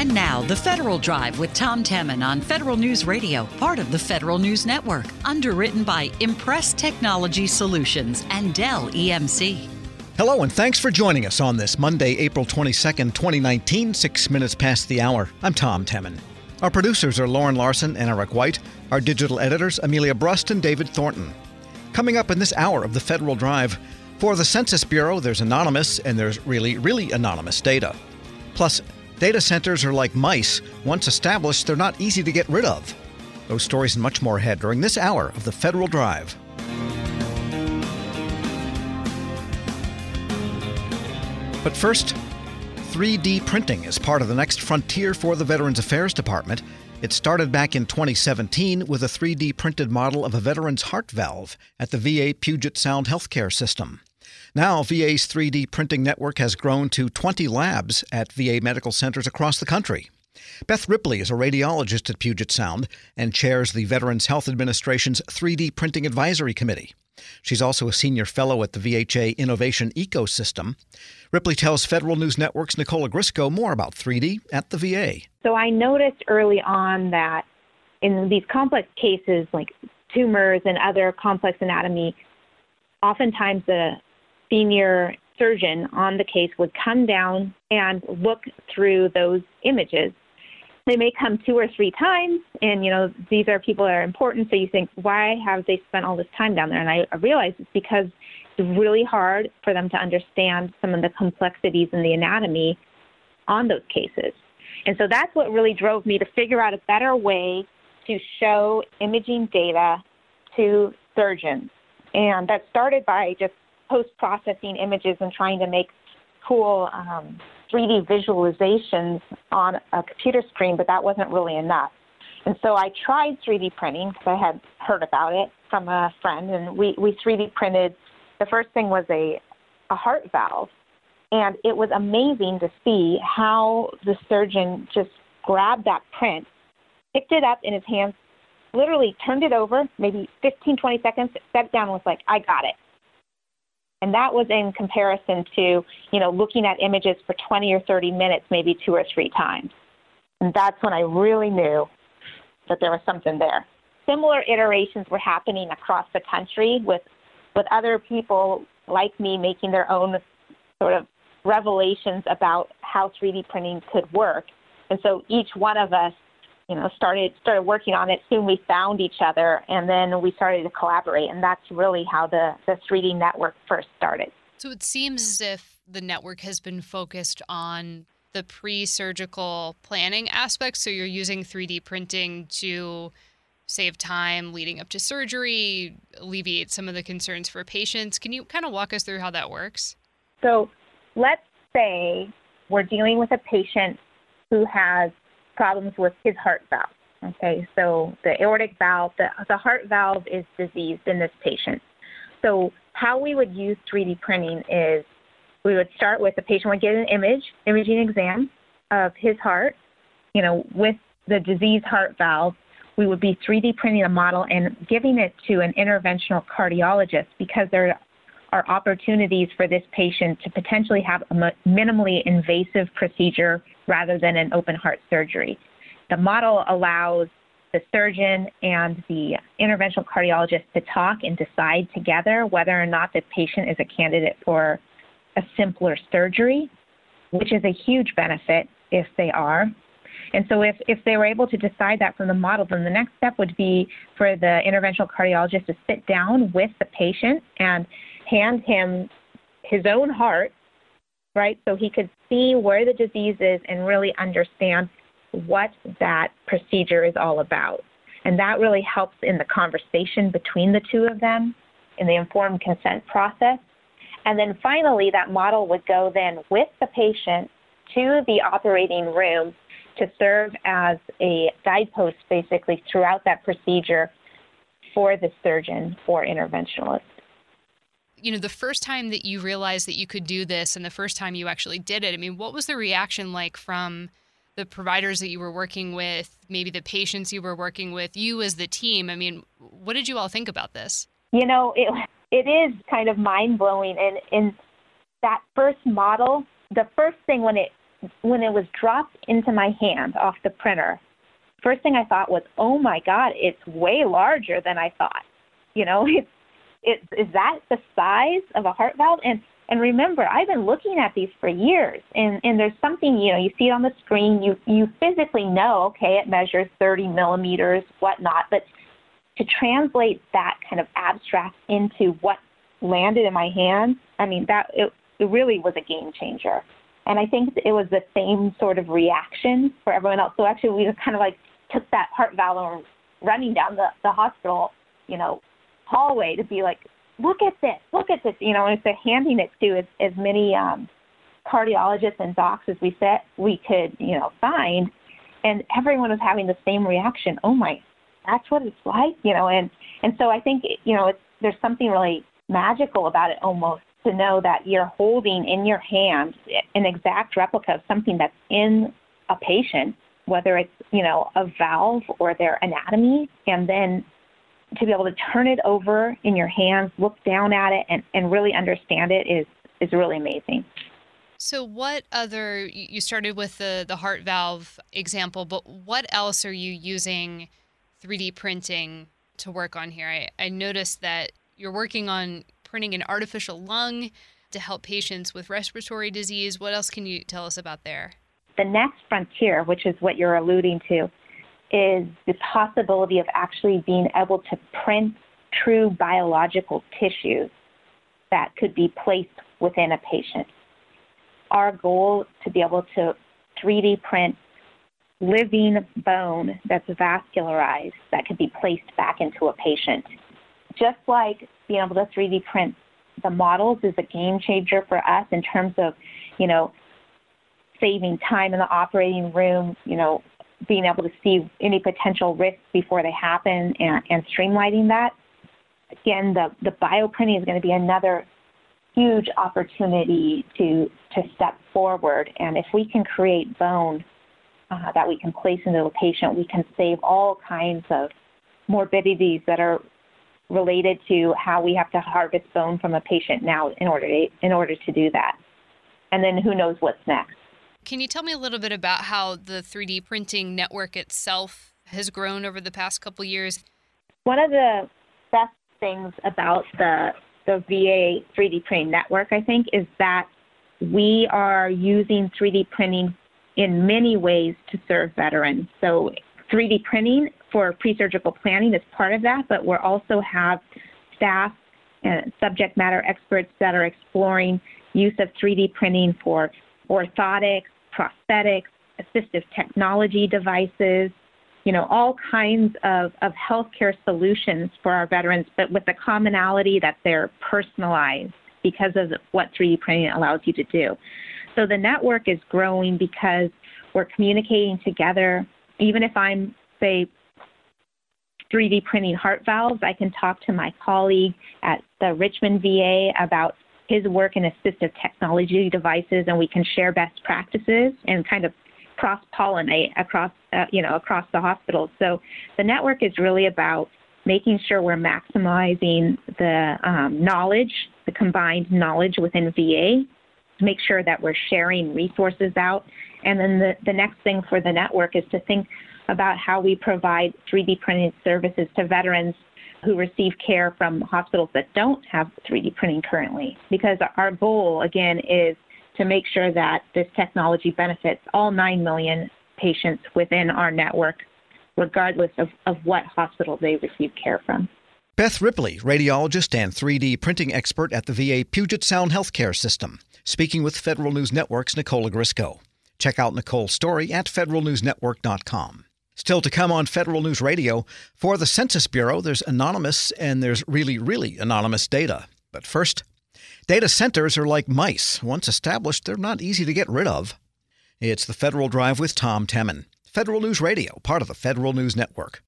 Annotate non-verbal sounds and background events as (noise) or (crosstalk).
And now, the Federal Drive with Tom Temin on Federal News Radio, part of the Federal News Network, underwritten by Impres Technology Solutions and Dell EMC. Hello, and thanks for joining us on this Monday, April 22nd, 2019, six minutes past the hour. I'm Tom Temin. Our producers are Lauren Larson and Eric White. Our digital editors, Amelia Brust and David Thornton. Coming up in this hour of the Federal Drive, for the Census Bureau, there's anonymous and there's really, really anonymous data. Plus, Data centers are like mice. Once established, they're not easy to get rid of. Those stories and much more ahead during this hour of the Federal Drive. But first, 3D printing is part of the next frontier for the Veterans Affairs Department. It started back in 2017 with a 3D printed model of a veteran's heart valve at the VA Puget Sound Healthcare System. Now, VA's 3D printing network has grown to 20 labs at VA medical centers across the country. Beth Ripley is a radiologist at Puget Sound and chairs the Veterans Health Administration's 3D Printing Advisory Committee. She's also a senior fellow at the VHA Innovation Ecosystem. Ripley tells Federal News Network's Nicole Ogrysko more about 3D at the VA. So I noticed early on that in these complex cases like tumors and other complex anatomy, oftentimes the senior surgeon on the case would come down and look through those images. They may come two or three times, and you know these are people that are important. So you think, why have they spent all this time down there? And I, realize it's because it's really hard for them to understand some of the complexities in the anatomy on those cases. And so that's what really drove me to figure out a better way to show imaging data to surgeons. And that started by just post processing images and trying to make cool um, 3D visualizations on a computer screen, but that wasn't really enough. And so I tried 3D printing because I had heard about it from a friend, and we, we 3D printed. The first thing was a, a heart valve, and it was amazing to see how the surgeon just grabbed that print, picked it up in his hands, literally turned it over, maybe 15, 20 seconds, it down, and was like, I got it. And that was in comparison to, you know, looking at images for 20 or 30 minutes, maybe two or three times. And that's when I really knew that there was something there. Similar iterations were happening across the country with, with other people like me making their own sort of revelations about how 3D printing could work. And so each one of us you know, started started working on it. Soon we found each other, and then we started to collaborate, and that's really how the the 3D network first started. So it seems as if the network has been focused on the pre-surgical planning aspects. So you're using 3D printing to save time leading up to surgery, alleviate some of the concerns for patients. Can you kind of walk us through how that works? So let's say we're dealing with a patient who has problems with his heart valve. Okay, so the aortic valve, the, the heart valve is diseased in this patient. So how we would use 3D printing is we would start with the patient would get an image, imaging exam of his heart, you know, with the diseased heart valve. We would be 3D printing a model and giving it to an interventional cardiologist because there are opportunities for this patient to potentially have a minimally invasive procedure rather than an open heart surgery. The model allows the surgeon and the interventional cardiologist to talk and decide together whether or not the patient is a candidate for a simpler surgery, which is a huge benefit if they are. And so, if, if they were able to decide that from the model, then the next step would be for the interventional cardiologist to sit down with the patient and hand him his own heart, right? So he could see where the disease is and really understand what that procedure is all about. And that really helps in the conversation between the two of them in the informed consent process. And then finally, that model would go then with the patient to the operating room to serve as a guidepost basically throughout that procedure for the surgeon or interventionalist you know, the first time that you realized that you could do this and the first time you actually did it, I mean, what was the reaction like from the providers that you were working with, maybe the patients you were working with, you as the team? I mean, what did you all think about this? You know, it it is kind of mind blowing and in that first model, the first thing when it when it was dropped into my hand off the printer, first thing I thought was, "Oh my God, it's way larger than I thought." You know, (laughs) it's it is that the size of a heart valve? And and remember, I've been looking at these for years, and and there's something you know you see it on the screen, you you physically know, okay, it measures 30 millimeters, whatnot, but to translate that kind of abstract into what landed in my hand, I mean that it, it really was a game changer. And I think it was the same sort of reaction for everyone else. So actually, we just kind of like took that heart valve and were running down the, the hospital, you know, hallway to be like, look at this, look at this, you know, and instead handing it to as, as many um, cardiologists and docs as we said we could, you know, find, and everyone was having the same reaction. Oh my, that's what it's like, you know, and and so I think you know it's there's something really magical about it almost to know that you're holding in your hand an exact replica of something that's in a patient, whether it's you know a valve or their anatomy, and then to be able to turn it over in your hands, look down at it, and, and really understand it is is really amazing. So, what other you started with the the heart valve example, but what else are you using 3D printing to work on here? I, I noticed that you're working on printing an artificial lung to help patients with respiratory disease. What else can you tell us about there? The next frontier, which is what you're alluding to, is the possibility of actually being able to print true biological tissues that could be placed within a patient. Our goal to be able to 3D print living bone that's vascularized that could be placed back into a patient. Just like being able to 3D print the models is a game changer for us in terms of, you know, saving time in the operating room, you know, being able to see any potential risks before they happen and, and streamlining that. Again, the, the bioprinting is going to be another huge opportunity to, to step forward. And if we can create bone uh, that we can place into a patient, we can save all kinds of morbidities that are related to how we have to harvest bone from a patient now in order to, in order to do that. And then who knows what's next. Can you tell me a little bit about how the 3D printing network itself has grown over the past couple years? One of the best things about the the VA 3D printing network, I think, is that we are using 3D printing in many ways to serve veterans. So 3D printing for pre-surgical planning is part of that, but we also have staff and subject matter experts that are exploring use of 3D printing for orthotics, prosthetics, assistive technology devices, you know, all kinds of, of healthcare solutions for our veterans, but with the commonality that they're personalized because of what 3D printing allows you to do. So the network is growing because we're communicating together. Even if I'm, say, 3D printing heart valves, I can talk to my colleague at the Richmond VA about his work in assistive technology devices, and we can share best practices and kind of cross pollinate across uh, you know across the hospital. So the network is really about making sure we're maximizing the um, knowledge, the combined knowledge within VA, to make sure that we're sharing resources out. And then the, the next thing for the network is to think about how we provide 3D printed services to veterans who receive care from hospitals that don't have 3D printing currently. Because our goal, again, is to make sure that this technology benefits all 9 million patients within our network, regardless of, of what hospital they receive care from. Beth Ripley, radiologist and 3D printing expert at the VA Puget Sound Healthcare System, speaking with Federal News Network's Nicole Ogrysko. Check out Nicole's story at federalnewsnetwork.com. Still to come on Federal News Radio, for the Census Bureau, there's anonymous and there's really, really anonymous data. But first, data centers are like mice. Once established, they're not easy to get rid of. It's the Federal Drive with Tom Temin. Federal News Radio, part of the Federal News Network.